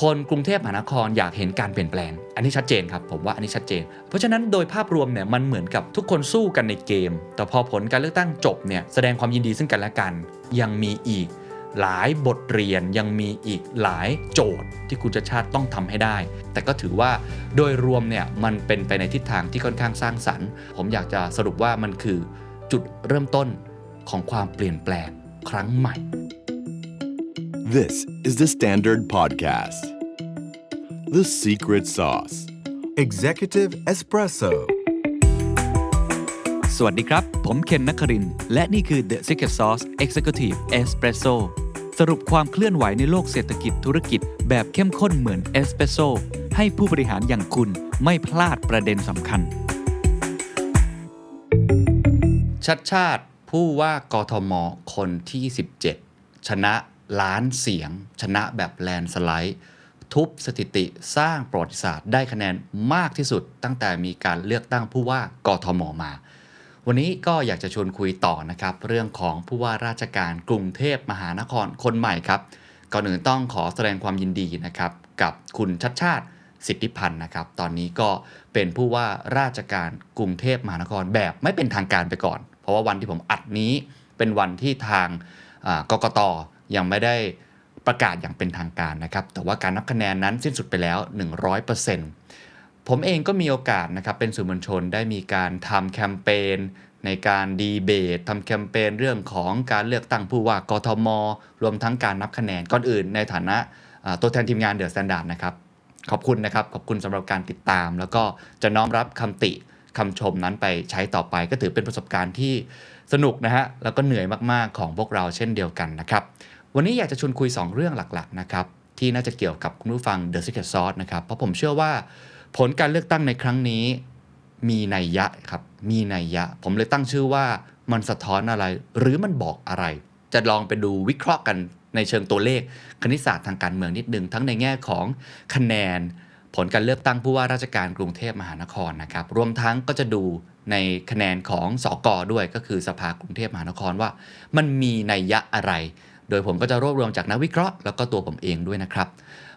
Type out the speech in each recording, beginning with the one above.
คนกรุงเทพมหานครอยากเห็นการเปลี่ยนแปลง อันนี้ชัดเจนครับผมว่าอันนี้ชัดเจน เพราะฉะนั้นโดยภาพรวมเนี่ยมันเหมือนกับทุกคนสู้กันในเกม แต่พอผลการเลือกตั้งจบเนี่ยแสดงความยินดีซึ่งกันและกัน ยังมีอีกหลายบทเรียนยังมีอีกหลายโจทย์ที่คุณชาชาติต้องทำให้ได้ แต่ก็ถือว่าโดยรวมเนี่ยมันเป็นไปในทิศทางที่ค่อนข้างสร้างสรรค์ ผมอยากจะสรุปว่ามันคือจุดเริ่มต้นของความเปลี่ยนแปลงครั้งใหม่ This is the Standard Podcast. The secret sauce. Executive Espresso สวัสดีครับ ผมเคนนักครินทร์และนี่คือ The Secret Sauce Executive Espresso สรุปความเคลื่อนไหวในโลกเศรษฐกิจธุรกิจแบบเข้มข้นเหมือนเอสเปรสโซให้ผู้บริหารอย่างคุณไม่พลาดประเด็นสำคัญ ชัดชาติผู้ว่ากทมคนที่ 17 ชนะ ล้านเสียง ชนะแบบแลนสไลด์ ทุบสถิติสร้างประวัติศาสตร์ได้คะแนนมากที่สุด ตั้งแต่มีการเลือกตั้งผู้ว่ากทมมา วันนี้ก็อยากจะชวนคุยต่อนะครับ เรื่องของผู้ว่าราชการกรุงเทพมหานครคนใหม่ครับก่อนอื่นต้องขอแสดงความยินดีนะครับกับคุณชัดชาติสิทธิพันธ์นะครับ ตอนนี้ก็เป็นผู้ว่าราชการกรุงเทพมหานครแบบไม่เป็นทางการไปก่อน เพราะว่าวันที่ผมอัดนี้เป็นวันที่ทางกกต ยังไม่ได้ประกาศอย่างเป็นทางการนะครับ แต่ว่าการนับคะแนนนั้นสิ้นสุดไปแล้ว 100%ผมเองก็มีโอกาสนะครับเป็นสื่อมวลชนได้มีการทำแคมเปญในการดีเบตทำแคมเปญเรื่องของการเลือกตั้งผู้ว่ากทม รวมทั้งการนับคะแนนก่อนอื่น ในฐานะตัวแทนทีมงาน THE STANDARD นะครับ ขอบคุณนะครับ ขอบคุณสำหรับการติดตาม แล้วก็จะน้อมรับคำติคำชมนั้นไปใช้ต่อไปก็ถือเป็นประสบการณ์ที่สนุกนะฮะแล้วก็เหนื่อยมากๆของพวกเราเช่นเดียวกันนะครับ วันนี้อยากจะชวนคุย 2 เรื่องหลักๆนะครับที่น่าจะเกี่ยวกับคุณผู้ฟัง The Secret Sauce นะครับเพราะผมเชื่อว่าผลการเลือกตั้งในครั้งนี้ มีนัยยะครับมีนัยยะ ผมเลยตั้งชื่อว่ามันสะท้อนอะไร หรือมันบอกอะไร จะลองไปดูวิเคราะห์กันในเชิงตัวเลขคณิตศาสตร์ทางการเมืองนิดนึง ทั้งในแง่ของคะแนน ผลการเลือกตั้งผู้ว่าราชการกรุงเทพมหานครนะครับรวมทั้งก็จะดูในคะแนนของสอกอด้วยก็คือสภากรุงเทพมหานครว่า มันมีนัยยะอะไร โดยผมก็จะรวบรวมจากนักวิเคราะห์แล้วก็ตัวผมเองด้วยนะครับ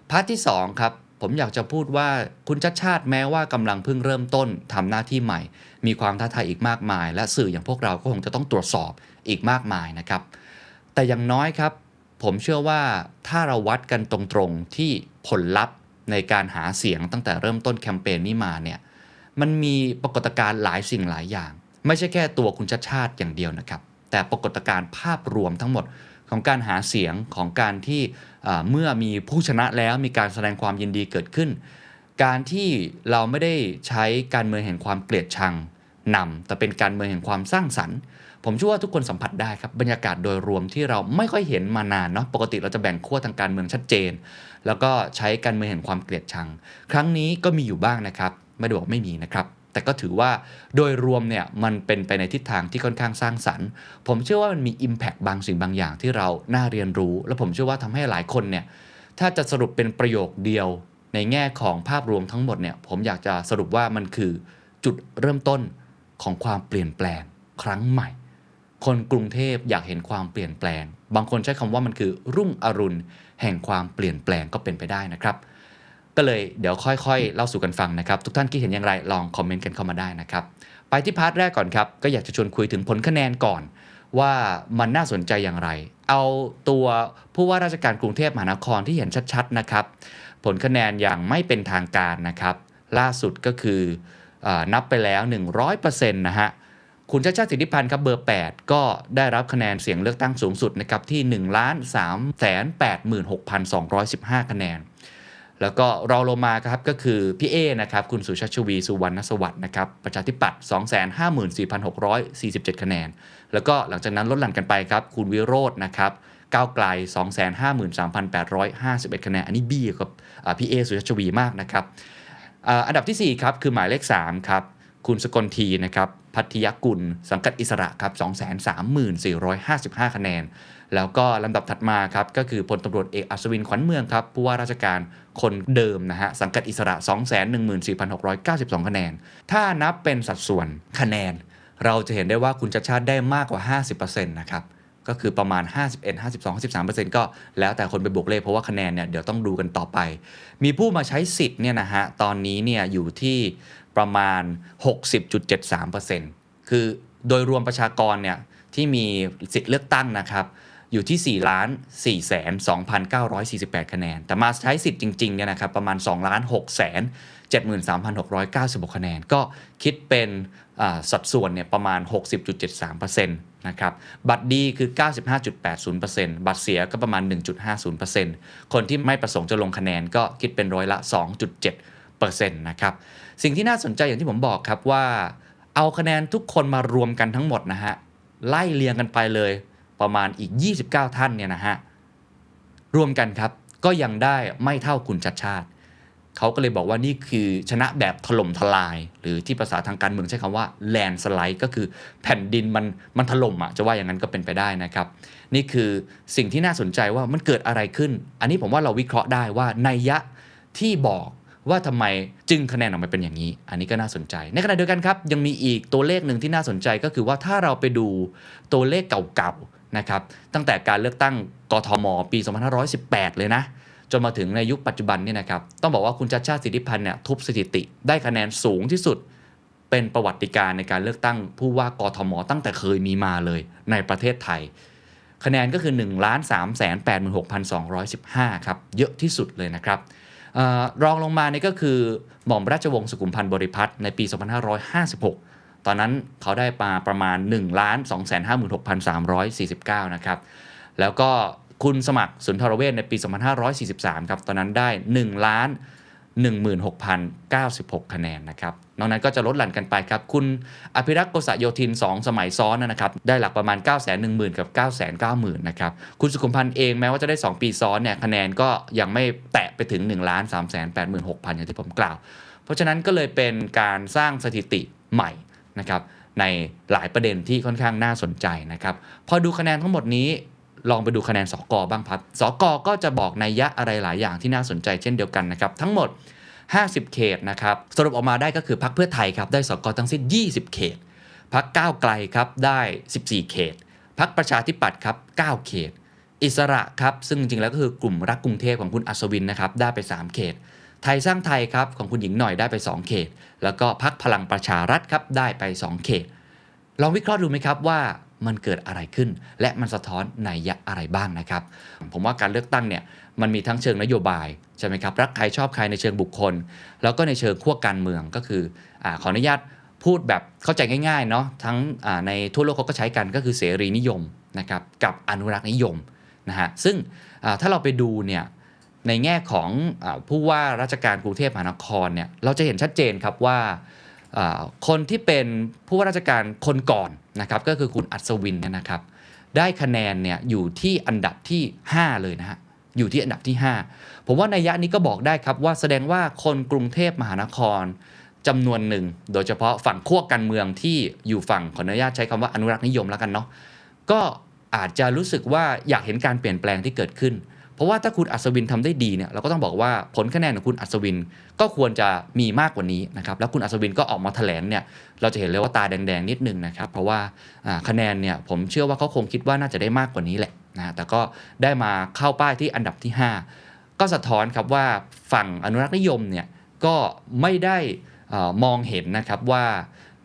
พาร์ทที่2ครับผมอยากจะพูดว่าคุณชัดชาติแม้ว่ากำลังเพิ่งเริ่มต้นทำหน้าที่ใหม่ มีความท้าทายอีกมากมาย และสื่ออย่างพวกเราก็คงจะต้องตรวจสอบอีกมากมายนะครับ แต่อย่างน้อยครับ ผมเชื่อว่าถ้าเราวัดกันตรงๆที่ผลลัพธ์ในการหาเสียงตั้งแต่เริ่มต้นแคมเปญนี้มาเนี่ยมันมีปรากฏการณ์หลายสิ่งหลายอย่าง ไม่ใช่แค่ตัวคุณชัดชาติอย่างเดียวนะครับ แต่ปรากฏการณ์ภาพรวมทั้งหมด ของการหาเสียงของการที่เมื่อมีผู้ชนะแล้วมีการแสดงความยินดีเกิดขึ้น การที่เราไม่ได้ใช้การเมืองแห่งความเกลียดชังนำแต่เป็นการเมืองแห่งความสร้างสรรค์ ผมเชื่อว่าทุกคนสัมผัสได้ครับบรรยากาศโดยรวมที่เราไม่ค่อยเห็นมานานเนาะปกติเราจะแบ่งขั้วทางการเมืองชัดเจน แล้วก็ใช้การเมืองแห่งความเกลียดชัง ครั้งนี้ก็มีอยู่บ้างนะครับ ไม่ได้บอกไม่มีนะครับ แต่ก็ถือว่าโดยรวมเนี่ยมันเป็นไปในทิศทางที่ค่อนข้างสร้างสรรค์ ผมเชื่อว่ามันมี Impact บางสิ่งบางอย่างที่เราน่าเรียนรู้ และผมเชื่อว่าทำให้หลายคนเนี่ยถ้าจะสรุปเป็นประโยคเดียวในแง่ของภาพรวมทั้งหมดเนี่ยผมอยากจะสรุปว่ามันคือจุดเริ่มต้นของความเปลี่ยนแปลงครั้งใหม่ คนกรุงเทพอยากเห็นความเปลี่ยนแปลง บางคนใช้คำว่ามันคือรุ่งอรุณแห่งความเปลี่ยนแปลงก็เป็นไปได้นะครับ ก็เลยเดี๋ยวค่อยๆ เล่าสู่กันฟังนะครับ ทุกท่านคิดเห็นอย่างไรลองคอมเมนต์กันเข้ามาได้นะครับ ไปที่ part แรกก่อนครับ ก็อยากจะชวนคุยถึงผลคะแนนก่อน ว่ามันน่าสนใจอย่างไร เอาตัวผู้ว่าราชการกรุงเทพมหานครที่เห็นชัดๆนะครับ ผลคะแนนอย่างไม่เป็นทางการนะครับ ล่าสุดก็คืออานับไปแล้ว 100%นะฮะคุณชาติชาติสิทธิพันธ์ครับเบอร์ 8 ก็ได้รับคะแนนเสียงเลือกตั้งสูงสุดนะครับที่1ล้าน3แสน86,215 คะแนน แล้วก็รอลงมาครับก็คือพี่เอนะครับคุณสุชาชวีสุวรรณสวัสดิ์นะครับประชาธิปัตย์254,647 คะแนน แล้วก็หลังจากนั้นลดหลั่นกันไปครับ คุณวิโรจน์นะครับก้าวไกล 253,851 คะแนน อันนี้บี้กับพี่เอสุชาชวีมากนะครับอันดับทีสี่4 ครับ คือหมายเลข 3 ครับ คุณสกลทีนะครับ พัทยกุล สังกัดอิสระครับ 234,55 คะแนน แล้วก็ลำดับถัดมาครับ ก็คือพลตำรวจเอกอัศวินขวัญเมืองครับ ผู้ว่าราชการคนเดิมนะฮะ สังกัดอิสระ 214,692 คะแนน ถ้านับเป็นสัดส่วนคะแนน เราจะเห็นได้ว่าคุณชัดชาติได้มากกว่า 50%นะครับก็คือประมาณ 51 52 53 ก็แล้วแต่คนไปบวกเลขเพราะว่าคะแนนเนี่ยเดี๋ยวต้องดูกันต่อไป มีผู้มาใช้สิทธิ์เนี่ยนะฮะตอนนี้เนี่ยอยู่ที่ ประมาณ 60.73%คือโดยรวมประชากรเนี่ยที่มีสิทธิ์เลือกตั้งนะครับอยู่ที่4ล้าน4แสน2,948 คะแนน แต่มาใช้สิทธิ์จริงๆเนี่ยนะครับประมาณ2ล้าน6แสน73,696 คะแนน ก็คิดเป็นสัดส่วนเนี่ยประมาณ 60.73%นะครับ บัตรดีคือ 95.80%บัตรเสียก็ประมาณ 1.50%คนที่ไม่ประสงค์จะลงคะแนนก็คิดเป็นร้อยละ 2.7 นะครับสิ่งที่น่าสนใจอย่างที่ผมบอกครับว่า เอาคะแนนทุกคนมารวมกันทั้งหมดนะฮะไล่เรียงกันไปเลยประมาณอีก 29 ท่านเนี่ยนะฮะรวมกันครับก็ยังได้ไม่เท่าคุณชัดชาติ เขาก็เลยบอกว่านี่คือชนะแบบถล่มทลาย หรือที่ภาษาทางการเมืองใช้คำว่าแลนสไลด์ก็คือแผ่นดินมันมันถล่มอะจะว่าอย่างนั้นก็เป็นไปได้นะครับ นี่คือสิ่งที่น่าสนใจว่ามันเกิดอะไรขึ้น อันนี้ผมว่าเราวิเคราะห์ได้ว่านัยยะที่บอก ว่าทำไมจึงคะแนนออกมาเป็นอย่างนี้ อันนี้ก็น่าสนใจ ในขณะเดียวกันครับ ยังมีอีกตัวเลขหนึ่งที่น่าสนใจก็คือว่าถ้าเราไปดูตัวเลขเก่าๆนะครับตั้งแต่การเลือกตั้งกทม ปี 2518 เลยนะจนมาถึงในยุคปัจจุบันเนี่ยนะครับต้องบอกว่าคุณชัดชาติสิทธิพันธ์เนี่ยทุบสถิติได้คะแนนสูงที่สุด เป็นประวัติการในการเลือกตั้งผู้ว่ากทม ตั้งแต่เคยมีมาเลยในประเทศไทย คะแนนก็คือ 1 3 8 6 2 1 5 ครับเยอะที่สุดเลยนะครับ รองลงมานี่ก็คือหม่อมราชวงศ์สุขุมพันธ์บริพัตรในปี 2556 ตอนนั้นเขาได้มาประมาณ 1 2 5 6 3 4 9 นะครับ แล้วก็คุณสมัครสุนทรเวชในปี 2543 ครับ ตอนนั้นได้ 1 1 6 0 9 6 คะแนนนะครับ นอกนั้นก็จะลดหลั่นกันไปครับ คุณอภิรักษ์โกษโยธิน 2 สมัยซ้อนนะครับ ได้หลักประมาณ 9 1 0 0 0 0 กับ 9 9 0 0 0 0 นะครับ คุณสุขุมพันธ์เองแม้ว่าจะได้ 2 ปีซ้อนเนี่ยคะแนนก็ยังไม่แตะไปถึง1ล้าน3 8 6 0 0 0 อย่างที่ผมกล่าว เพราะฉะนั้นก็เลยเป็นการสร้างสถิติใหม่นะครับในหลายประเด็นที่ค่อนข้างน่าสนใจนะครับพอดูคะแนนทั้งหมดนี้ลองไปดูคะแนนสกบ้างครับสกก็จะบอกนัยยะอะไรหลายอย่างที่น่าสนใจเช่นเดียวกันนะครับ ทั้งหมด 50 เขตนะครับสรุปออกมาได้ก็คือพักเพื่อไทยครับได้สกทั้งสิ้น 20 เขตพักก้าวไกลครับได้ 14 เขตพักประชาธิปัตย์ครับ 9 เขต อิสระครับซึ่งจริงแล้วก็คือกลุ่มรักกรุงเทพของคุณอัศวินนะครับได้ไป 3 เขต ไทยสร้างไทยครับของคุณหญิงหน่อยได้ไป 2 เขต แล้วก็พักพลังประชารัฐครับได้ไป 2 เขต ลองวิเคราะห์ดูไหมครับว่า มันเกิดอะไรขึ้น และมันสะท้อนในยะอะไรบ้างนะครับ ผมว่าการเลือกตั้งเนี่ยมันมีทั้งเชิงนโยบายใช่ไหมครับรักใครชอบใครในเชิงบุคคล แล้วก็ในเชิงขั้วการเมืองก็คืออขออนุญาตพูดแบบเข้าใจง่ายๆเนาะทั้งในทั่วโลกเขาก็ใช้กันก็คือเสรีนิยมนะครับกับอนุรักษ์นิยมนะฮะซึ่งถ้าเราไปดูเนี่ยในแง่ของอผู้ว่าราชการกรุงเทพมหานครเนี่ยเราจะเห็นชัดเจนครับว่า คนที่เป็นผู้ว่าราชการคนก่อนนะครับก็คือคุณอัศวินเนี่ยนะครับ ได้คะแนนเนี่ยอยู่ที่อันดับที่ 5 เลยนะฮะอยู่ที่อันดับที่ 5 ผมว่าในยะนี้ก็บอกได้ครับว่าแสดงว่าคนกรุงเทพมหานครจำนวนหนึ่ง โดยเฉพาะฝั่งขั้วการเมืองที่อยู่ฝั่งขออนุญาตใช้คำว่าอนุรักษ์นิยมแล้วกันเนาะก็อาจจะรู้สึกว่าอยากเห็นการเปลี่ยนแปลงที่เกิดขึ้น ราะว่าถ้าคุณอัศวินทำได้ดีเนี่ยเราก็ต้องบอกว่าผลคะแนนของคุณอัศวินก็ควรจะมีมากกว่านี้นะครับแล้วคุณอัศวินก็ออกมาแถลงเนี่ยเราจะเห็นเลยว่าตาแดงๆนิดนึงนะครับเพราะว่าคะแนนเนี่ยผมเชื่อว่าเขาคงคิดว่าน่าจะได้มากกว่านี้แหละนะแต่ก็ได้มาเข้าป้ายที่อันดับที่ 5 ก็สะท้อนครับว่าฝั่งอนุรักษ์นิยมเนี่ยก็ไม่ได้อมองเห็นนะครับว่า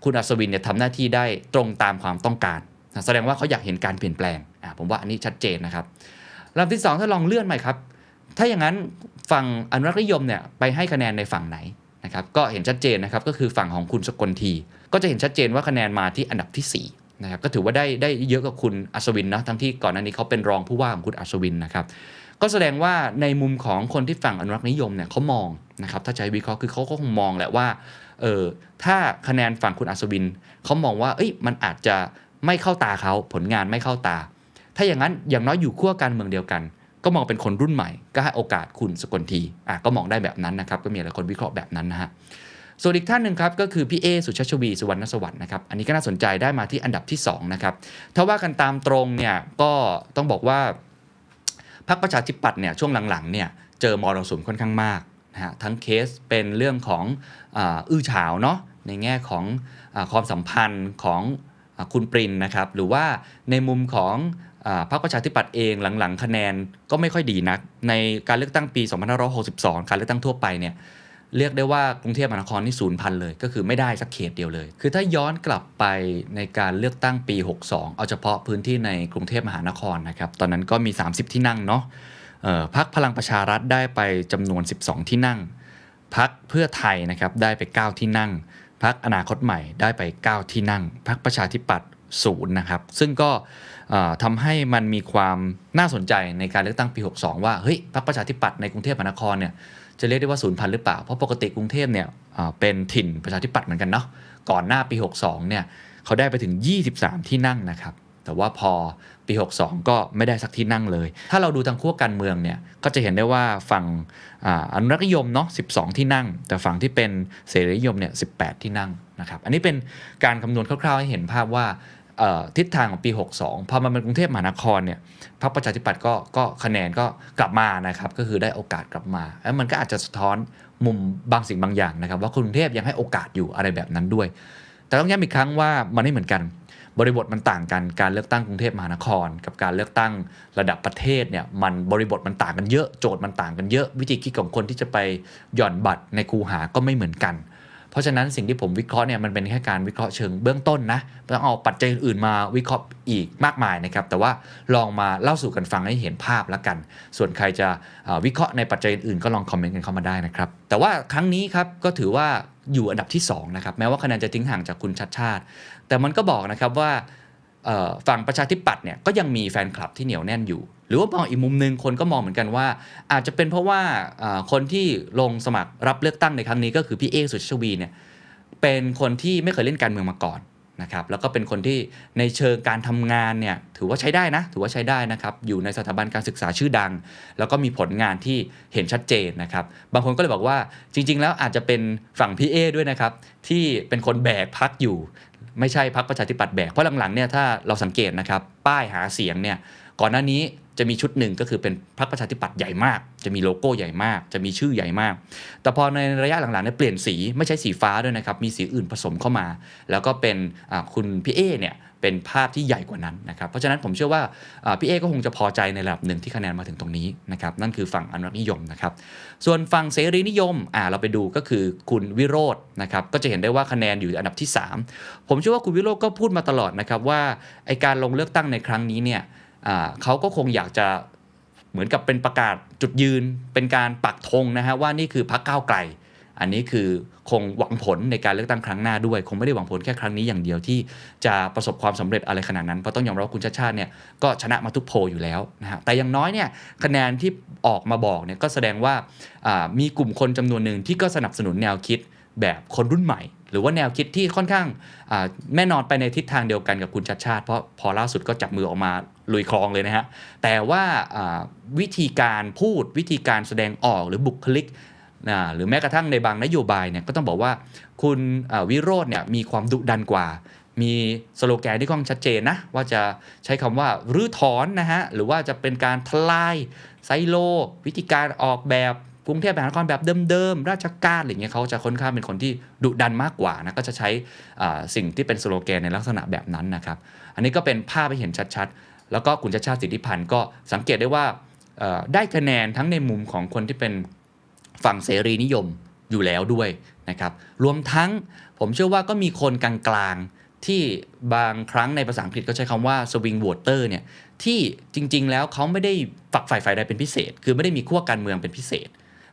คุณอัศวินเนี่ยทำหน้าที่ได้ตรงตามความต้องการ แสดงว่าเขาอยากเห็นการเปลี่ยนแปลงผมว่าอันนี้ชัดเจนนะครับ ลำที่ 2 ถ้าลองเลื่อนใหม่ครับ ถ้าอย่างนั้นฝั่งอนุรักษ์นิยมเนี่ยไปให้คะแนนในฝั่งไหนนะครับก็เห็นชัดเจนนะครับก็คือฝั่งของคุณสกลที ก็จะเห็นชัดเจนว่าคะแนนมาที่อันดับที่4นะครับก็ถือว่าได้ได้เยอะกว่าคุณอัศวินนะทั้งที่ก่อนหน้านี้เขาเป็นรองผู้ว่าของคุณอัศวินนะครับก็แสดงว่าในมุมของคนที่ฝั่งอนุรักษ์นิยมเนี่ยเขามองนะครับถ้าใช้วิเคราะห์คือเขาก็คงมองแหละว่าเออถ้าคะแนนฝั่งคุณอัศวินเขามองว่าเอ้ยมันอาจจะไม่เข้าตาเขาผลงานไม่เข้าตา ถ้าอย่างนั้นอย่างน้อยอยู่ขั้วการเมืองเดียวกัน ก็มองเป็นคนรุ่นใหม่ ก็ให้โอกาสคุณสกลทีอะก็มองได้แบบนั้นนะครับก็มีหลายคนวิเคราะห์แบบนั้นนะฮะส่วนอีกท่านหนึ่งครับก็คือพี่เอสุชาชวีสุวรรณสวัสดิ์นะครับอันนี้ก็น่าสนใจได้มาที่อันดับที่2นะครับถ้าว่ากันตามตรงเนี่ยก็ต้องบอกว่าพรรคประชาธิปัตย์เนี่ยช่วงหลังๆเนี่ยเจอมรสุมค่อนข้างมากนะฮะทั้งเคสเป็นเรื่องของอื้อฉาวเนาะในแง่ของอความสัมพันธ์ของอคุณปรินนะครับหรือว่าในมุมของ พรรคประชาธิปัตย์เองหลังๆ คะแนนก็ไม่ค่อยดีนัก ในการเลือกตั้งปี 2562 การเลือกตั้งทั่วไปเนี่ยเรียกได้ว่ากรุงเทพมหานครนี่ศูนย์พันเลย ก็คือไม่ได้สักเขตเดียวเลย คือถ้าย้อนกลับไปในการเลือกตั้งปี 62 เอาเฉพาะพื้นที่ในกรุงเทพมหานครนะครับตอนนั้นก็มี 30 ที่นั่งเนาะออพรรคพลังประชารัฐได้ไปจำนวน 12 ที่นั่งพักเพื่อไทยนะครับได้ไป 9 ที่นั่งพักอนาคตใหม่ได้ไป 9 ที่นั่งพักประชาธิปัตย์ ศูนย์นะครับ ซึ่งก็ทำให้มันมีความน่าสนใจในการเลือกตั้งปี 62 ว่าเฮ้ยพักประชาธิปัตย์ในกรุงเทพมหานครเนี่ยจะเรียกได้ว่าศูนย์พันหรือเปล่า เพราะปกติกรุงเทพเนี่ยเป็นถิ่นประชาธิปัตย์เหมือนกันเนาะก่อนหน้าปี 62 เนี่ยเขาได้ไปถึง 23 ที่นั่งนะครับ แต่ว่าพอปี 62 ก็ไม่ได้สักที่นั่งเลย ถ้าเราดูทางขั้วการเมืองเนี่ยก็จะเห็นได้ว่าฝั่งออนุรักษนิยมเนาะ 12 ที่นั่ง แต่ฝั่งที่เป็นเสรีนิยมเนี่ย 18 ที่นั่งนะครับ อันนี้เป็นการคำนวณคร่าวๆให้เห็นภาพว่า ทิศทางของปี 62 พอมาเป็นกรุงเทพมหานครเนี่ยพรรคประชาธิปัตย์ก็ก็คะแนนก็กลับมานะครับก็คือได้โอกาสกลับมาแล้วมันก็อาจจะสะท้อนมุมบางสิ่งบางอย่างนะครับ ว่ากรุงเทพยังให้โอกาสอยู่อะไรแบบนั้นด้วย แต่ต้องย้ำอีกครั้งว่ามันไม่เหมือนกัน บริบทมันต่างกันการเลือกตั้งกรุงเทพมหานคร กับการเลือกตั้งระดับประเทศเนี่ยมันบริบทมันต่างกันเยอะโจทย์มันต่างกันเยอะ วิธีคิดของคนที่จะไปหย่อนบัตรในคูหาก็ไม่เหมือนกันเราะฉะนั้นสิ่งที่ผมวิเคราะห์เนี่ยมันเป็นแค่การวิเคราะห์เชิงเบื้องต้นนะต้องเอาปัจจัยอื่นมาวิเคราะห์อีกมากมายนะครับ แต่ว่าลองมาเล่าสู่กันฟังให้เห็นภาพแล้วกัน ส่วนใครจะวิเคราะห์ในปัจจัยอื่นก็ลองคอมเมนต์กันเข้ามาได้นะครับ แต่ว่าครั้งนี้ครับก็ถือว่าอยู่อันดับที่สองนะครับแม้ว่าคะแนนจะทิ้งห่างจากคุณชัดชาติ แต่มันก็บอกนะครับว่าฝั่งประชาธิปัตย์เนี่ยก็ยังมีแฟนคลับที่เหนียวแน่นอยู่ หรือว่ามองอีกมุมหนึ่งคนก็มองเหมือนกันว่า อาจจะเป็นเพราะว่าคนที่ลงสมัครรับเลือกตั้งในครั้งนี้ก็คือพี่เอสุชวีเนี่ยเป็นคนที่ไม่เคยเล่นการเมืองมาก่อนนะครับแล้วก็เป็นคนที่ในเชิงการทำงานเนี่ยถือว่าใช้ได้นะถือว่าใช้ได้นะครับอยู่ในสถาบันการศึกษาชื่อดัง แล้วก็มีผลงานที่เห็นชัดเจนนะครับบางคนก็เลยบอกว่าจริง ๆ แล้วอาจจะเป็นฝั่งพี่เอด้วยนะครับที่เป็นคนแบกพักอยู่ ไม่ใช่พักประชาธิปัตย์แบกเพราะหลังๆเนี่ยถ้าเราสังเกตนะครับป้ายหาเสียงเนี่ยก่อนหน้านี้ จะมีชุดหนึ่งก็คือเป็นพักประชาธิปัตย์ใหญ่มาก จะมีโลโก้ใหญ่มาก จะมีชื่อใหญ่มาก แต่พอในระยะหลังๆเนี่ยเปลี่ยนสีไม่ใช่สีฟ้าด้วยนะครับ มีสีอื่นผสมเข้ามา แล้วก็เป็นคุณพี่เอเนี่ยเป็นภาพที่ใหญ่กว่านั้นนะครับ เพราะฉะนั้นผมเชื่อว่าพี่เอก็คงจะพอใจในระดับหนึ่งที่คะแนนมาถึงตรงนี้นะครับ นั่นคือฝั่งอนุรักษนิยมนะครับ ส่วนฝั่งเสรีนิยมอ่าเราไปดูก็คือคุณวิโรจน์นะครับ ก็จะเห็นได้ว่าคะแนนอยู่อันดับที่ 3 ผมเชื่อว่าคุณวิโรจน์ก็พูดมาตลอดนะครับว่าไอการลงเลือกตั้งในครั้งนี้เนี่ยอ่า เขาก็คงอยากจะเหมือนกับเป็นประกาศจุดยืน เป็นการปักธงนะฮะว่านี่คือพรรคก้าวไกล อันนี้คือคงหวังผลในการเลือกตั้งครั้งหน้าด้วย คงไม่ได้หวังผลแค่ครั้งนี้อย่างเดียวที่จะประสบความสำเร็จอะไรขนาดนั้นเพราะต้องยอมรับว่าคุณชาติชาติเนี่ยก็ชนะมาทุกโพอยู่แล้วนะฮะแต่อย่างน้อยเนี่ยคะแนนที่ออกมาบอกเนี่ยก็แสดงว่ามีกลุ่มคนจำนวนหนึ่งที่ก็สนับสนุนแนวคิดแบบคนรุ่นใหม่ หรือว่าแนวคิดที่ค่อนข้างแน่นอนไปในทิศทางเดียวกันกับคุณชาติชาติ เพราะพอล่าสุดก็จับมือออกมา ลุยคลองเลยนะฮะ แต่ว่าวิธีการพูดวิธีการแสดงออกหรือบุคลิกนะหรือแม้กระทั่งในบางนโยบายเนี่ยก็ต้องบอกว่าคุณวิโรจน์เนี่ยมีความดุดันกว่า มีสโลแกนที่ค่อนชัดเจนนะ ว่าจะใช้คำว่ารื้อถอนนะฮะ หรือว่าจะเป็นการทลายไซโล วิธีการออกแบบกรุงเทพมหานครแบบเดิมๆ ราชการอะไรเงี้ยเขาจะค่อนข้างเป็นคนที่ดุดันมากกว่านะก็จะใช้สิ่งที่เป็นสโลแกนในลักษณะแบบนั้นนะครับ อันนี้ก็เป็นภาพให้เห็นชัดๆ แล้วก็คุณชาชาติสิทธิพันธ์ก็สังเกตได้ว่าได้คะแนนทั้งในมุมของคนที่เป็นฝั่งเสรีนิยมอยู่แล้วด้วยนะครับ รวมทั้งผมเชื่อว่าก็มีคนกลางๆ ที่บางครั้งในภาษาอังกฤษก็ใช้คำว่า swing voter เนี่ยที่จริงๆแล้วเขาไม่ได้ฝักฝ่ายฝ่ายใดเป็นพิเศษ คือไม่ได้มีขั้วการเมืองเป็นพิเศษ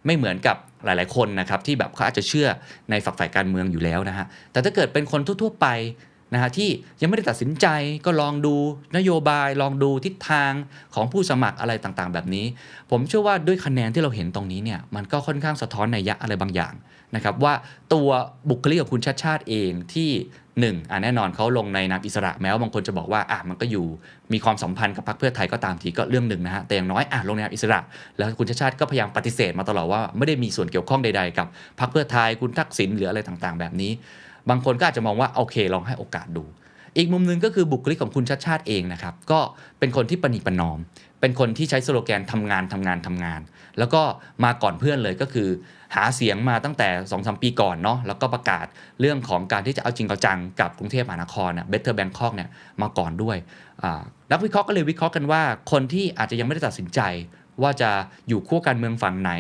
ไม่เหมือนกับหลายๆคนนะครับที่แบบเขาอาจจะเชื่อในฝักฝ่ายการเมืองอยู่แล้วนะฮะแต่ถ้าเกิดเป็นคนทั่วๆไป นะฮะที่ยังไม่ได้ตัดสินใจก็ลองดูนโยบายลองดูทิศทางของผู้สมัครอะไรต่างๆ แบบนี้ ผมเชื่อว่าด้วยคะแนนที่เราเห็นตรงนี้เนี่ยมันก็ค่อนข้างสะท้อนในยะอะไรบางอย่างนะครับว่าตัวบุคลิกของคุณชาติชาติเองที่หนึ่งอะแน่นอนเขาลงในนามอิสระแม้ว่าบางคนจะบอกว่าอะมันก็อยู่มีความสัมพันธ์กับพรรคเพื่อไทยก็ตามทีก็เรื่องหนึ่งนะฮะแต่อย่างน้อยอะลงในนามอิสระ แล้วคุณชาติชาติก็พยายามปฏิเสธมาตลอดว่าไม่ได้มีส่วนเกี่ยวข้องใด ๆ กับพรรคเพื่อไทยคุณทักษิณหรืออะไรต่างๆ แบบนี้ บางคนก็อาจจะมองว่าโอเคลองให้โอกาสดู อีกมุมหนึ่งก็คือบุคลิกของคุณชัชชาติเองนะครับ ก็เป็นคนที่ประนีประนอม เป็นคนที่ใช้สโลแกนทำงานทำงานทำงาน แล้วก็มาก่อนเพื่อนเลยก็คือ หาเสียงมาตั้งแต่2อสปีก่อนเนาะแล้วก็ประกาศเรื่องของการที่จะเอาจริงเอาจังกับกรุงเทพมหานครเนี่ยเบสเ t อร์แบงคอกเนี่ยมาก่อนด้วยนักวิเคราะห์ก็เลยวิเคราะห์กันว่า คนที่อาจจะยังไม่ได้ตัดสินใจว่าจะอยู่ขั้วการเมืองฝั่งไหน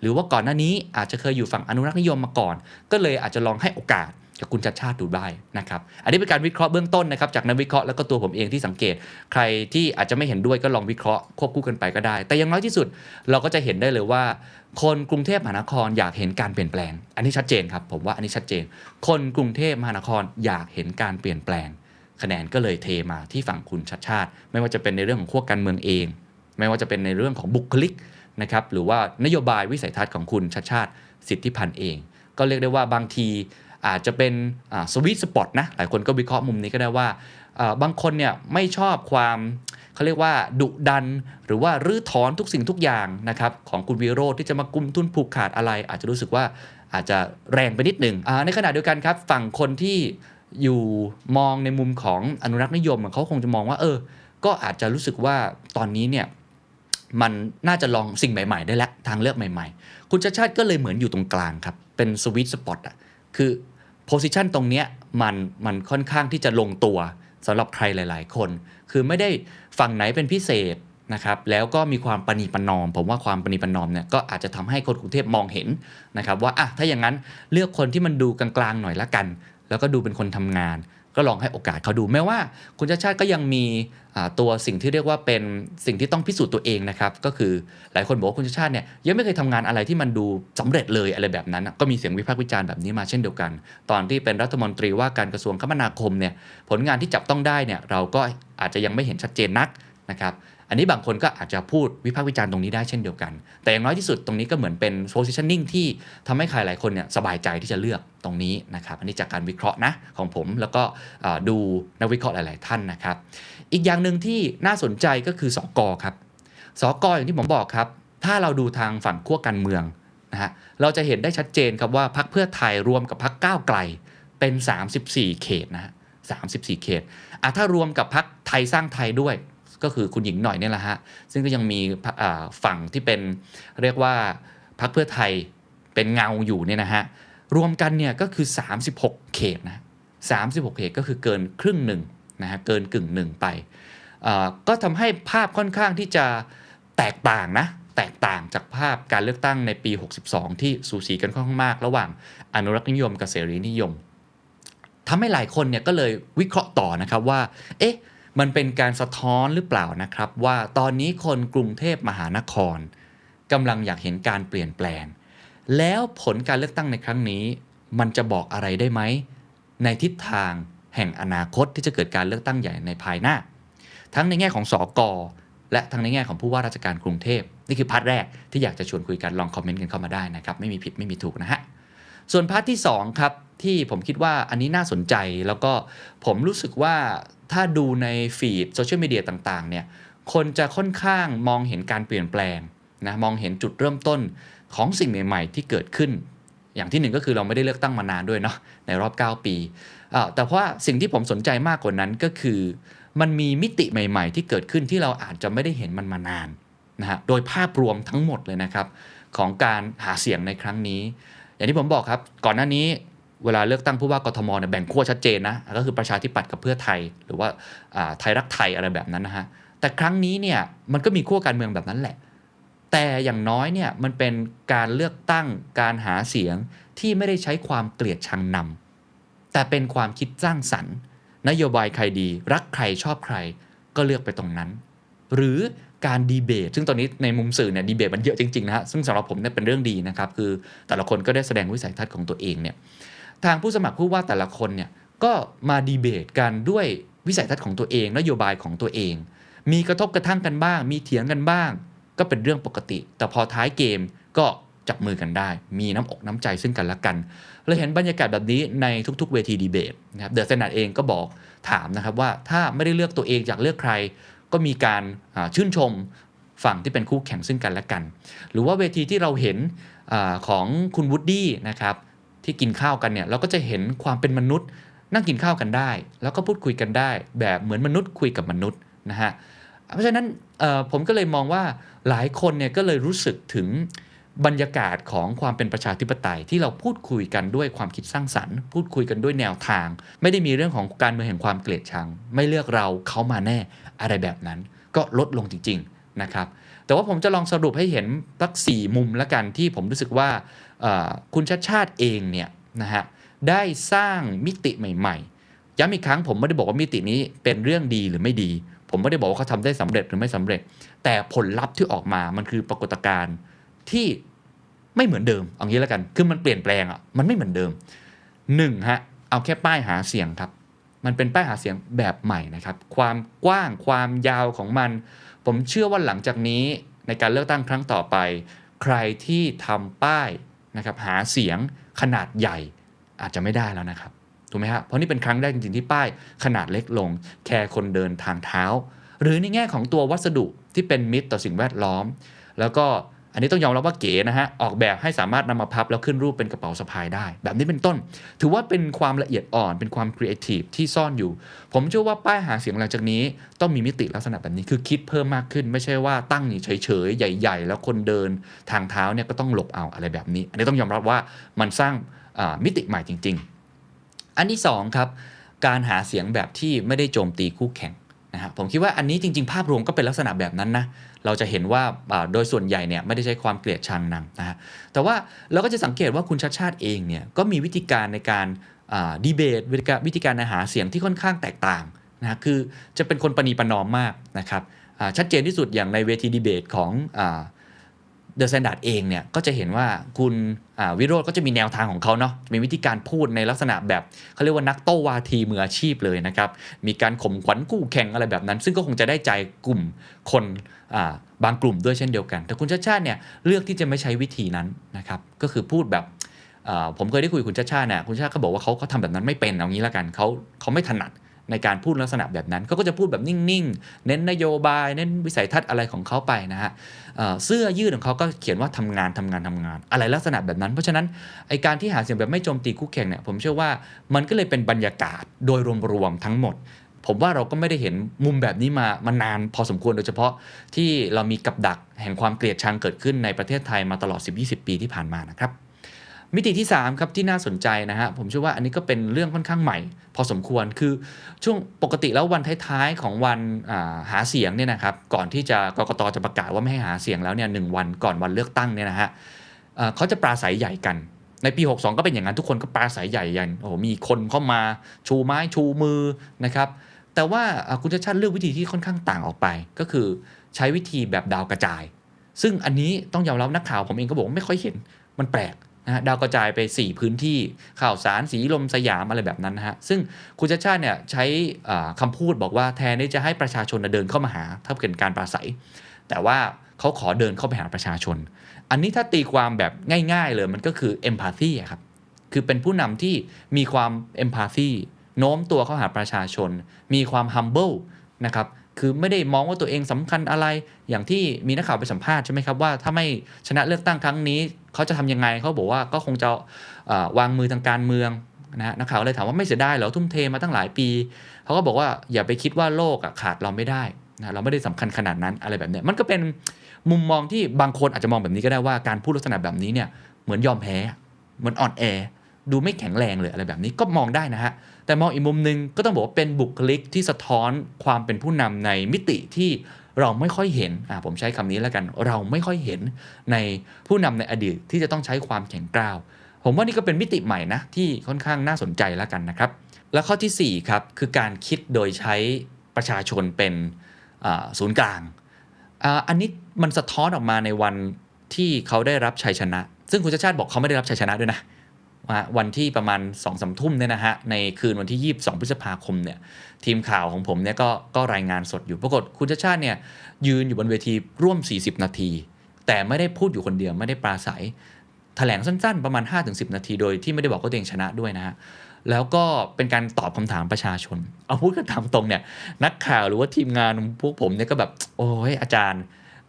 หรือว่าก่อนหน้านี้อาจจะเคยอยู่ฝั่งอนุรักษ์นิยมมาก่อน ก็เลยอาจจะลองให้โอกาส คุณชัดชาติดูได้นะครับ อันนี้เป็นการวิเคราะห์เบื้องต้นนะครับจากนักวิเคราะห์แล้วก็ตัวผมเองที่สังเกต ใครที่อาจจะไม่เห็นด้วยก็ลองวิเคราะห์ควบคู่กันไปก็ได้ แต่อย่างน้อยที่สุดเราก็จะเห็นได้เลยว่า คนกรุงเทพมหานครอยากเห็นการเปลี่ยนแปลง อันนี้ชัดเจนครับผมว่าอันนี้ชัดเจน คนกรุงเทพมหานครอยากเห็นการเปลี่ยนแปลง คะแนนก็เลยเทมาที่ฝั่งคุณชัดชาติ ไม่ว่าจะเป็นในเรื่องของขั้วการเมืองเอง ไม่ว่าจะเป็นในเรื่องของบุคลิกนะครับหรือว่านโยบายวิสัยทัศน์ของคุณชัดชาติ สิทธิพันธ์เอง ก็เรียกได้ว่าบางที อาจจะเป็นสวิตสปอตนะหลายคนก็วิเคราะห์มุมนี้ก็ได้ว่าบางคนเนี่ยไม่ชอบความเขาเรียกว่าดุดัน หรือว่ารื้อถอนทุกสิ่งทุกอย่างนะครับของคุณวิโรธที่จะมากุมทุนผูกขาดอะไร อาจจะรู้สึกว่าอาจจะแรงไปนิดหนึ่งในขณะเดียวกันครับฝั่งคนที่อยู่มองในมุมของอนุรักษ์นิยมเขาคงจะมองว่า เออ ก็อาจจะรู้สึกว่าตอนนี้เนี่ยมันน่าจะลองสิ่งใหม่ ๆ ได้แล้วทางเลือกใหม่ ๆ คุณชาชาติก็เลยเหมือนอยู่ตรงกลางครับ เป็นสวิตสปอตอะคือ โพสิชันตรงเนี้ยมันมันค่อนข้างที่จะลงตัวสำหรับใครหลาย ๆ คน คือไม่ได้ฝั่งไหนเป็นพิเศษนะครับแล้วก็มีความปณีปนอม ผมว่าความปณีปนอมเนี่ยก็อาจจะทำให้คนกรุงเทพมองเห็นนะครับว่าอะถ้าอย่างนั้นเลือกคนที่มันดูกลางๆหน่อยละกัน แล้วก็ดูเป็นคนทำงาน ก็ลองให้โอกาสเขาดูแม้ว่า คุณชาติชาติก็ยังมีตัวสิ่งที่เรียกว่าเป็นสิ่งที่ต้องพิสูจน์ตัวเองนะครับ ก็คือหลายคนบอกว่าคุณชาติชาติเนี่ยยังไม่เคยทำงานอะไรที่มันดูสำเร็จเลยอะไรแบบนั้น ก็มีเสียงวิพากษ์วิจารณ์แบบนี้มาเช่นเดียวกัน ตอนที่เป็นรัฐมนตรีว่าการกระทรวงคมนาคมเนี่ยผลงานที่จับต้องได้เนี่ยเราก็อาจจะยังไม่เห็นชัดเจนนักนะครับ อันนี้บางคนก็อาจจะพูดวิพากษ์วิจารณ์ตรงนี้ได้เช่นเดียวกัน แต่อย่างน้อยที่สุดตรงนี้ก็เหมือนเป็น positioning ที่ทำให้ใครหลายคนเนี่ยสบายใจที่จะเลือกตรงนี้นะครับ อันนี้จากการวิเคราะห์นะของผมแล้วก็ดูนักวิเคราะห์หลาย ๆ ท่านนะครับ อีกอย่างหนึ่งที่น่าสนใจก็คือสอกอครับสอกออย่างที่ผมบอกครับ ถ้าเราดูทางฝั่งขั้วการเมืองนะฮะเราจะเห็นได้ชัดเจนครับว่าพรรคเพื่อไทยรวมกับพรรคก้าวไกลเป็น 34 เขตนะฮะ34 เขตอะถ้ารวมกับพรรคไทยสร้างไทยด้วย ก็คือคุณหญิงหน่อยเนี่ยแหละฮะซึ่งก็ยังมีฝั่งที่เป็นเรียกว่าพรรคเพื่อไทยเป็นเงาอยู่เนี่ยนะฮะรวมกันเนี่ยก็คือ 36 เขตนะ36 เขตก็คือเกินครึ่งหนึ่งนะฮะเกินกึ่งหนึ่งไปก็ทำให้ภาพค่อนข้างที่จะแตกต่างนะแตกต่างจากภาพการเลือกตั้งในปี 62 ที่สูสีกันค่อนข้างมาก ระหว่างอนุรักษ์นิยมกับเสรีนิยมทำให้หลายคนเนี่ยก็เลยวิเคราะห์ต่อนะครับว่า เอ๊ะ มันเป็นการสะท้อนหรือเปล่านะครับ ว่าตอนนี้คนกรุงเทพมหานครกำลังอยากเห็นการเปลี่ยนแปลง แล้วผลการเลือกตั้งในครั้งนี้ มันจะบอกอะไรได้ไหม ในทิศทางแห่งอนาคตที่จะเกิดการเลือกตั้งใหญ่ในภายหน้า ทั้งในแง่ของสอกอและทั้งในแง่ของผู้ว่าราชการกรุงเทพนี่คือ part แรกที่อยากจะชวนคุยกันลองคอมเมนต์กันเข้ามาได้นะครับไม่มีผิดไม่มีถูกนะฮะ ส่วน part ที่2ครับที่ผมคิดว่าอันนี้น่าสนใจแล้วก็ผมรู้สึกว่าถ้าดูใน feed โซเชียลมีเดียต่างๆเนี่ยคนจะค่อนข้างมองเห็นการเปลี่ยนแปลงนะมองเห็นจุดเริ่มต้นของสิ่งใหม่ ๆ ที่เกิดขึ้น อย่างที่หนึ่งก็คือเราไม่ได้เลือกตั้งมานานด้วยเนาะในรอบ 9 ปีอ่าแต่ว่าสิ่งที่ผมสนใจมากกว่านั้นก็คือ มันมีมิติใหม่ ๆ ที่เกิดขึ้นที่เราอาจจะไม่ได้เห็นมันมานานนะฮะโดยภาพรวมทั้งหมดเลยนะครับของการหาเสียงในครั้งนี้ อย่างที่ผมบอกครับ ก่อนหน้านี้เวลาเลือกตั้งผู้ว่ากทมเนี่ยแบ่งขั้วชัดเจนนะก็คือประชาธิปัตย์กับเพื่อไทย หรือว่าอ่าไทยรักไทยอะไรแบบนั้นนะฮะแต่ครั้งนี้เนี่ยมันก็มีขั้วการเมืองแบบนั้นแหละ แต่อย่างน้อยเนี่ยมันเป็นการเลือกตั้งการหาเสียงที่ไม่ได้ใช้ความเกลียดชังนำแต่เป็นความคิดสร้างสรรค์ นโยบายใครดี รักใครชอบใครก็เลือกไปตรงนั้น หรือ การดีเบตซึ่งตอนนี้ในมุมสื่อเนี่ยดีเบตมันเยอะจริงๆนะฮะซึ่งสำหรับผมเนี่ยเป็นเรื่องดีนะครับคือแต่ละคนก็ได้แสดงวิสัยทัศน์ของตัวเองเนี่ยทางผู้สมัครผู้ว่าแต่ละคนเนี่ยก็มาดีเบตกันด้วยวิสัยทัศน์ของตัวเองนโยบายของตัวเอง มีกระทบกระทั่งกันบ้าง มีเถียงกันบ้าง ก็เป็นเรื่องปกติ แต่พอท้ายเกมก็จับมือกันได้ มีน้ำอกน้ำใจซึ่งกันและกันเราเห็นบรรยากาศแบบนี้ในทุกๆ เวทีดีเบตนะครับเดอะเซน t เองก็บอกถามนะครับว่าถ้าไม่ได้เลือกตัวเองอยากเลือกใคร ก็มีการชื่นชมฝั่งที่เป็นคู่แข่งซึ่งกันและกัน หรือว่าเวทีที่เราเห็นอของคุณวูดดี้นะครับที่กินข้าวกันเนี่ยเราก็จะเห็นความเป็นมนุษย์ นั่งกินข้าวกันได้ แล้วก็พูดคุยกันได้ แบบเหมือนมนุษย์คุยกับมนุษย์นะฮะเพราะฉะนั้นผมก็เลยมองว่าหลายคนเนี่ยก็เลยรู้สึกถึงบรรยากาศของความเป็นประชาธิปไตย ที่เราพูดคุยกันด้วยความคิดสร้างสรรค์ พูดคุยกันด้วยแนวทาง ไม่ได้มีเรื่องของการเมืองแห่งความเกลียดชัง ไม่เลือกเราเขามาแน่ อะไรแบบนั้น ก็ลดลงจริงๆนะครับแต่ว่าผมจะลองสรุปให้เห็นสักสี่มุมละกันที่ผมรู้สึกว่าคุณชัดชาติเองเนี่ยนะฮะได้สร้างมิติใหม่ๆ ย้ำอีกครั้งผมไม่ได้บอกว่ามิตินี้เป็นเรื่องดีหรือไม่ดี ผมไม่ได้บอกว่าเขาทำได้สำเร็จหรือไม่สำเร็จ แต่ผลลัพธ์ที่ออกมามันคือปรากฏการณ์ที่ไม่เหมือนเดิมเอางี้แล้วกัน คือมันเปลี่ยนแปลงอะมันไม่เหมือนเดิมหนึ่งฮะเอาแค่ป้ายหาเสียงครับ มันเป็นป้ายหาเสียงแบบใหม่นะครับความกว้างความยาวของมัน ผมเชื่อว่าหลังจากนี้ในการเลือกตั้งครั้งต่อไป ใครที่ทำป้ายนะครับหาเสียงขนาดใหญ่อาจจะไม่ได้แล้วนะครับถูกไหมฮะเพราะนี่เป็นครั้งแรกจริงๆที่ป้ายขนาดเล็กลง แคร์คนเดินทางเท้า หรือในแง่ของตัววัสดุที่เป็นมิตรต่อสิ่งแวดล้อม แล้วก็ อันนี้ต้องยอมรับว่าเก๋นะฮะออกแบบให้สามารถนำมาพับแล้วขึ้นรูปเป็นกระเป๋าสะพายได้ แบบนี้เป็นต้น ถือว่าเป็นความละเอียดอ่อนเป็นความครีเอทีฟที่ซ่อนอยู่ ผมเชื่อว่าป้ายหาเสียงหลังจากนี้ ต้องมีมิติลักษณะแบบนี้คือคิดเพิ่มมากขึ้น ไม่ใช่ว่าตั้งเฉยๆ ใหญ่ ๆ แล้วคนเดินทางเท้าเนี่ยก็ต้องหลบเอาอะไรแบบนี้ อันนี้ต้องยอมรับว่ามันสร้างมิติใหม่จริง ๆ อันที่สองครับการหาเสียงแบบที่ไม่ได้โจมตีคู่แข่งนะฮะผมคิดว่าอันนี้จริง ๆ ภาพรวมก็เป็นลักษณะแบบนั้นนะ เราจะเห็นว่าโดยส่วนใหญ่เนี่ยไม่ได้ใช้ความเกลียดชังนำนะฮะแต่ว่าเราก็จะสังเกตว่าคุณชัชชาติเองเนี่ยก็มีวิธีการในการดีเบตวิธีการหาเสียงที่ค่อนข้างแตกต่างนะคือจะเป็นคนประนีประนอมมากนะครับชัดเจนที่สุดอย่างในเวทีดีเบตของ เดอะแ a นดาร์ดเองเนี่ยก็จะเห็นว่าคุณวิโรจน์ก็จะมีแนวทางของเขาเนาะมีวิธีการพูดในลักษณะแบบเขาเรียกว่านักโต้วาทีมืออาชีพเลยนะครับ มีการข่มขวัญกู้แข่งอะไรแบบนั้น ซึ่งก็คงจะได้ใจกลุ่มคนบางกลุ่มด้วยเช่นเดียวกัน แต่คุณชาติชาติเนี่ยเลือกที่จะไม่ใช้วิธีนั้นนะครับก็คือพูดแบบผมเคยได้คุยกับคุณชาติชาติเนี่ยคุณชาติชาติเขาบอกว่าเขาเขาทำแบบนั้นไม่เป็นเอางี้ละกันเขาเขาไม่ถนัด ในการพูดลักษณะแบบนั้นเขาก็จะพูดแบบนิ่งๆ เน้นนโยบาย เน้นวิสัยทัศน์อะไรของเขาไปนะฮะเสื้อยืดของเขาก็เขียนว่าทำงานทำงานทำงาน อะไรลักษณะแบบนั้น เพราะฉะนั้นไอการที่หาเสียงแบบไม่โจมตีคู่แข่งเนี่ยผมเชื่อว่ามันก็เลยเป็นบรรยากาศโดยรวมๆทั้งหมด ผมว่าเราก็ไม่ได้เห็นมุมแบบนี้มามานานพอสมควรโดยเฉพาะที่เรามีกับดักแห่งความเกลียดชังเกิดขึ้นในประเทศไทยมาตลอด 10-20 ปีที่ผ่านมานะครับ มิติที่ 3 ครับที่น่าสนใจนะฮะผมเชื่อว่าอันนี้ก็เป็นเรื่องค่อนข้างใหม่ พอสมควรคือช่วงปกติแล้ววันท้ายๆของวันหาเสียงเนี่ยนะครับก่อนที่จะกกตจะประกาศว่าไม่ให้หาเสียงแล้วเนี่ยหนึ่งวันก่อนวันเลือกตั้งเนี่ยนะฮะเขาจะปราศัยใหญ่กันในปี 62 ก็เป็นอย่างนั้นทุกคนก็ปราศัยใหญ่ยันโอ้โหมีคนเข้ามาชูไม้ชูมือนะครับแต่ว่าอ่าคุณชาติชาติเลือกวิธีที่ค่อนข้างต่างออกไป ก็คือใช้วิธีแบบดาวกระจาย ซึ่งอันนี้ต้องยอมรับนักข่าวผมเองก็บอกว่าไม่ค่อยเห็นมันแปลก นะฮะดาวกระจายไป 4 พื้นที่ข่าวสารสีลมสยามอะไรแบบนั้นนะฮะซึ่งคุณชาชาติเนี่ยใช้อ่าคำพูดบอกว่าแทนที่จะให้ประชาชนเดินเข้ามาหาถ้าเป็นการปราศัย แต่ว่าเขาขอเดินเข้าไปหาประชาชน อันนี้ถ้าตีความแบบง่าย ๆ เลยมันก็คือ empathy ครับคือเป็นผู้นำที่มีความ empathy โน้มตัวเข้าหาประชาชน มีความ humble นะครับคือไม่ได้มองว่าตัวเองสำคัญอะไรอย่างที่มีนักข่าวไปสัมภาษณ์ใช่ไหมครับว่าถ้าไม่ชนะเลือกตั้งครั้งนี้ เขาจะทำยังไงเขาบอกว่าก็คงจะวางมือทางการเมืองนะฮะนักข่าวเลยถามว่าไม่เสียดายเหรอทุ่มเทมาตั้งหลายปีเขาก็บอกว่าอย่าไปคิดว่าโลกขาดเราไม่ได้นะเราไม่ได้สำคัญขนาดนั้นอะไรแบบเนี้ยมันก็เป็นมุมมองที่บางคนอาจจะมองแบบนี้ก็ได้ว่าการพูดลักษณะแบบนี้เนี่ยเหมือนยอมแพ้เหมือนอ่อนแอ ดูไม่แข็งแรงเลยอะไรแบบนี้ก็มองได้นะฮะแต่มองอีกมุมหนึ่งก็ต้องบอกว่าเป็นบุคลิกที่สะท้อนความเป็นผู้นำในมิติที่ เราไม่ค่อยเห็นอ่าผมใช้คำนี้แล้วกัน เราไม่ค่อยเห็นในผู้นำในอดีตที่จะต้องใช้ความแข็งกร้าว ผมว่านี่ก็เป็นมิติใหม่นะที่ค่อนข้างน่าสนใจแล้วกันนะครับ แล้วข้อทีสี่4ครับคือการคิดโดยใช้ประชาชนเป็นศูนย์กลางออันนี้มันสะท้อนออกมาในวันที่เขาได้รับชัยชนะ ซึ่งคุณชาชาติบอกเขาไม่ได้รับชัยชนะด้วยนะ ว่าวันที่ประมาณ2องสามทุ่มเนี่ยนะฮะในคืนวันที่ 22 พฤษภาคมเนี่ยทีมข่าวของผมเนี่ยก็ก็รายงานสดอยู่ปรากฏคุณชาชาติเนี่ยยืนอยู่บนเวทีร่วม 40 นาที แต่ไม่ได้พูดอยู่คนเดียวไม่ได้ปราศัยแถลงสั้นๆ ประมาณ 5-10 นาทีโดยที่ไม่ได้บอกว่าตัวเองชนะด้วยนะฮะแล้วก็เป็นการตอบคำถามประชาชน เอาพูดกันตามตรงเนี่ยนักข่าวหรือว่าทีมงานพวกผมเนี่ยก็แบบ โอ้ยอาจารย์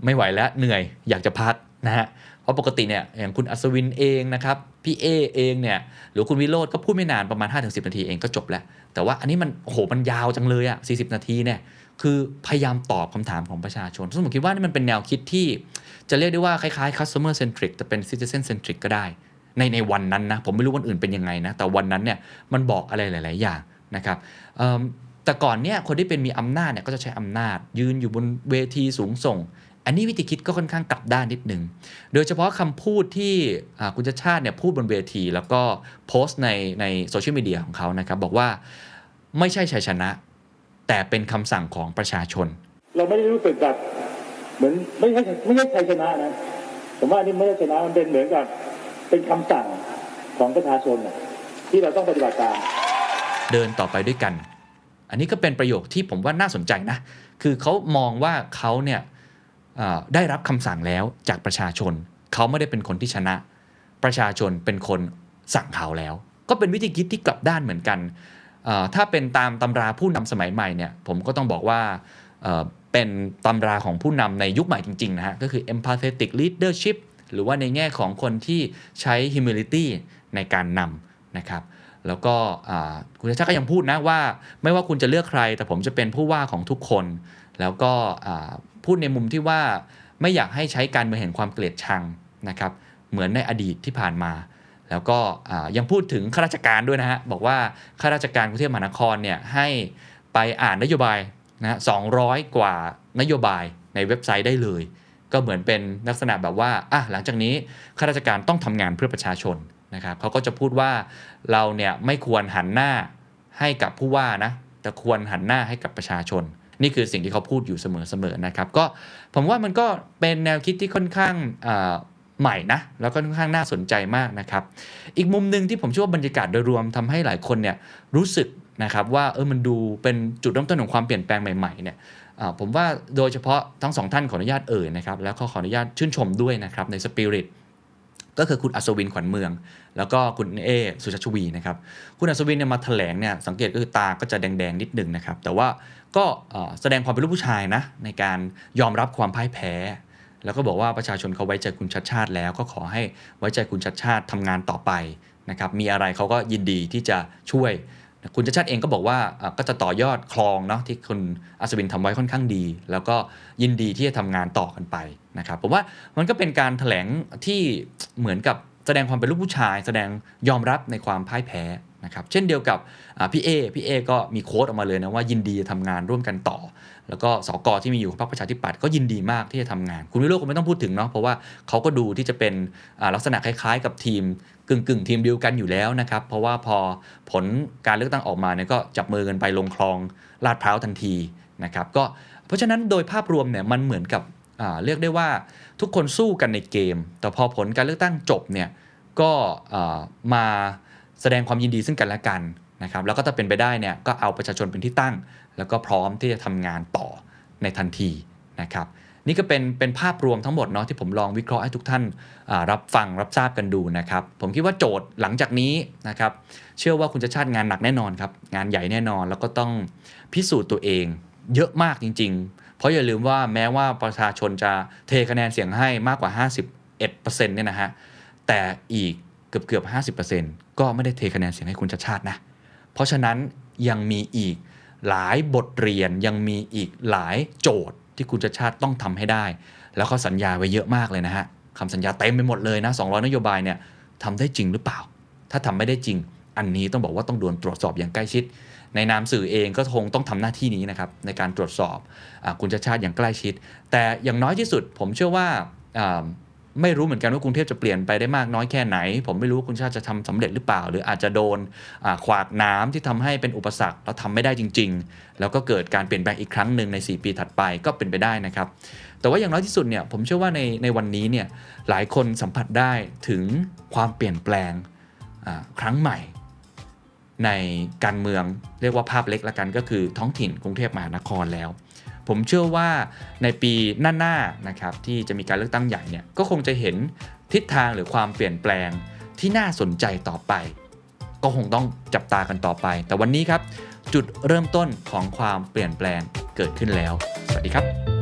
ไม่ไหวแล้วเหนื่อยอยากจะพักนะฮะ เพราะปกติเนี่ยอย่างคุณอัศวินเองนะครับพี่เอเองเนี่ยหรือคุณวิโรธก็พูดไม่นานประมาณ 5-10 นาทีเองก็จบแล้ว แต่ว่าอันนี้มันโอ้โหมันยาวจังเลยอะ40 นาทีเนี่ยคือพยายามตอบคำถามของประชาชนซึ่งผมคิดว่านี่มันเป็นแนวคิดที่จะเรียกได้ว่าคล้ายๆ customer centric แต่เป็น citizen centric ก็ได้ ในในวันนั้นนะ ผมไม่รู้วันอื่นเป็นยังไงนะ แต่วันนั้นเนี่ยมันบอกอะไรหลาย ๆ อย่างนะครับแต่ก่อนเนี่ยคนที่เป็นมีอำนาจเนี่ยก็จะใช้อำนาจยืนอยู่บนเวทีสูงส่ง อันนี้วิธีคิดก็ค่อนข้างกลับด้านนิดนึงโดยเฉพาะคำพูดที่อ่าคุณชาติชาติเนี่ยพูดบนเวที แล้วก็โพสต์ในในโซเชียลมีเดียของเขานะครับ บอกว่าไม่ใช่ชัยชนะ แต่เป็นคำสั่งของประชาชน เราไม่ได้รู้สึกแบบเหมือนไม่ใช่ไม่ใช่ชัยชนะนะผมว่าอันนี้ไม่ใช่ชนะมันเป็นเหมือนกับเป็นคำสั่งของประชาชนน่ะที่เราต้องปฏิบัติตามเดินต่อไปด้วยกัน อันนี้ก็เป็นประโยคที่ผมว่าน่าสนใจนะ คือเขามองว่าเขาเนี่ยเอ่อ ได้รับคำสั่งแล้วจากประชาชน เขาไม่ได้เป็นคนที่ชนะ ประชาชนเป็นคนสั่งเขาแล้ว ก็เป็นวิธีคิดที่กลับด้านเหมือนกัน ถ้าเป็นตามตำราผู้นำสมัยใหม่เนี่ยผมก็ต้องบอกว่าเอ่อเป็นตำราของผู้นำในยุคใหม่จริงๆนะฮะก็คือ empathetic leadership หรือว่าในแง่ของคนที่ใช้ humility ในการนำนะครับ แล้วก็คุณชาติชาก็ยังพูดนะว่า ไม่ว่าคุณจะเลือกใคร แต่ผมจะเป็นผู้ว่าของทุกคน แล้วก็พูดในมุมที่ว่าไม่อยากให้ใช้การเมืองแห่งความเกลียดชังนะครับเหมือนในอดีตที่ผ่านมา แล้วก็ยังพูดถึงข้าราชการด้วยนะฮะบอกว่าข้าราชการกรุงเทพมหานครเนี่ยให้ไปอ่านนโยบายนะฮะ200กว่านโยบายในเว็บไซต์ได้เลย ก็เหมือนเป็นลักษณะแบบว่าอะหลังจากนี้ข้าราชการต้องทำงานเพื่อประชาชน นะครับเขาก็จะพูดว่าเราเนี่ยไม่ควรหันหน้าให้กับผู้ว่านะแต่ควรหันหน้าให้กับประชาชน นี่คือสิ่งที่เขาพูดอยู่เสมอๆนะครับก็ผมว่ามันก็เป็นแนวคิดที่ค่อนข้างใหม่นะแล้วก็ค่อนข้างน่าสนใจมากนะครับ อีกมุมหนึ่งที่ผมเชื่อว่าบรรยากาศโดยรวมทำให้หลายคนเนี่ยรู้สึกนะครับว่าเออมันดูเป็นจุดเริ่มต้นของความเปลี่ยนแปลงใหม่ๆเนี่ยผมว่าโดยเฉพาะทั้งสองท่านขออนุญาตเอ่ยนะครับแล้วก็ขออนุญาตชื่นชมด้วยนะครับในสปิริต ก็คือคุณอัศวินขวัญเมือง แล้วก็คุณเอสุชาชวีนะครับคุณอัศวินเนี่ยมาแถลงเนี่ยสังเกตก็คือตาก็จะแดงๆนิดหนึ่งนะครับแต่ว่าก็แสดงความเป็นลูกผู้ชายนะในการยอมรับความพ่ายแพ้ แล้วก็บอกว่าประชาชนเขาไว้ใจคุณชัดชาติแล้ว ก็ขอให้ไว้ใจคุณชัดชาติทำงานต่อไปนะครับมีอะไรเขาก็ยินดีที่จะช่วย คุณชัดชาติเองก็บอกว่าก็จะต่อยอดคลองเนาะที่คุณอัศวินทำไว้ค่อนข้างดี แล้วก็ยินดีที่จะทำงานต่อกันไปนะครับผมว่ามันก็เป็นการถแถลงที่เหมือนกับแสดงความเป็นลูกผู้ชาย แสดงยอมรับในความพ่ายแพ้ นะครับเช่นเดียวกับพี่เอพี่เอก็มีโค้ดออกมาเลยนะว่ายินดีจะทำงานร่วมกันต่อ แล้วก็สกที่มีอยู่ของพรรคประชาธิปัตย์ก็ยินดีมากที่จะทำงาน คุณวิโรจน์ก็ไม่ต้องพูดถึงเนาะเพราะว่าเขาก็ดูที่จะเป็นลักษณะคล้ายๆ กับทีมกึ่งกึ่งๆทีมเดียวกันอยู่แล้วนะครับ เพราะว่าพอผลการเลือกตั้งออกมาเนี่ยก็จับมือกันไปลงคลองลาดพร้าวทันทีนะครับก็เพราะฉะนั้นโดยภาพรวมเนี่ยมันเหมือนกับเรียกได้ว่าทุกคนสู้กันในเกม แต่พอผลการเลือกตั้งจบเนี่ยก็มา แสดงความยินดีซึ่งกันและกันนะครับแล้วก็ถ้าเป็นไปได้เนี่ยก็เอาประชาชนเป็นที่ตั้ง แล้วก็พร้อมที่จะทำงานต่อในทันทีนะครับนี่ก็เป็นเป็นภาพรวมทั้งหมดเนาะที่ผมลองวิเคราะห์ให้ทุกท่านรับฟังรับทราบกันดูนะครับ ผมคิดว่าโจทย์หลังจากนี้นะครับเชื่อว่าคุณจะชาติงานหนักแน่นอนครับงานใหญ่แน่นอน แล้วก็ต้องพิสูจน์ตัวเองเยอะมากจริง ๆ เพราะอย่าลืมว่าแม้ว่าประชาชนจะเทคะแนนเสียงให้มากกว่า 51%เนี่ยนะฮะแต่อีก กือบเกือบ 50%ก็ไม่ได้เทคะแนนเสียงให้คุณชาติชาตินะ เพราะฉะนั้นยังมีอีกหลายบทเรียนยังมีอีกหลายโจทย์ที่คุณชาติชาติต้องทำให้ได้ แล้วก็สัญญาไว้เยอะมากเลยนะฮะคำสัญญาเต็มไปหมดเลยนะ 200 นโยบายเนี่ยทำได้จริงหรือเปล่า ถ้าทำไม่ได้จริง อันนี้ต้องบอกว่าต้องโดนตรวจสอบอย่างใกล้ชิด ในนามสื่อเองก็คงต้องทำหน้าที่นี้นะครับในการตรวจสอบอคุณชาติชาติอย่างใกล้ชิด แต่อย่างน้อยที่สุดผมเชื่อว่า ไม่รู้เหมือนกันว่ากรุงเทพจะเปลี่ยนไปได้มากน้อยแค่ไหน ผมไม่รู้ว่าคุณชาติจะทำสำเร็จหรือเปล่า หรืออาจจะโดนขวากน้ำที่ทำให้เป็นอุปสรรคแล้วทำไม่ได้จริง ๆ แล้วก็เกิดการเปลี่ยนแปลงอีกครั้งหนึ่งใน 4 ปีถัดไปก็เป็นไปได้นะครับ แต่ว่าอย่างน้อยที่สุดเนี่ยผมเชื่อว่าในในวันนี้เนี่ยหลายคนสัมผัสได้ถึงความเปลี่ยนแปลงครั้งใหม่ ในการเมืองเรียกว่าภาพเล็กละกันก็คือท้องถิ่นกรุงเทพมหานครแล้ว ผมเชื่อว่าในปีหน้าๆนะครับที่จะมีการเลือกตั้งใหญ่เนี่ยก็คงจะเห็นทิศทางหรือความเปลี่ยนแปลงที่น่าสนใจต่อไป ก็คงต้องจับตากันต่อไป แต่วันนี้ครับ จุดเริ่มต้นของความเปลี่ยนแปลงเกิดขึ้นแล้ว สวัสดีครับ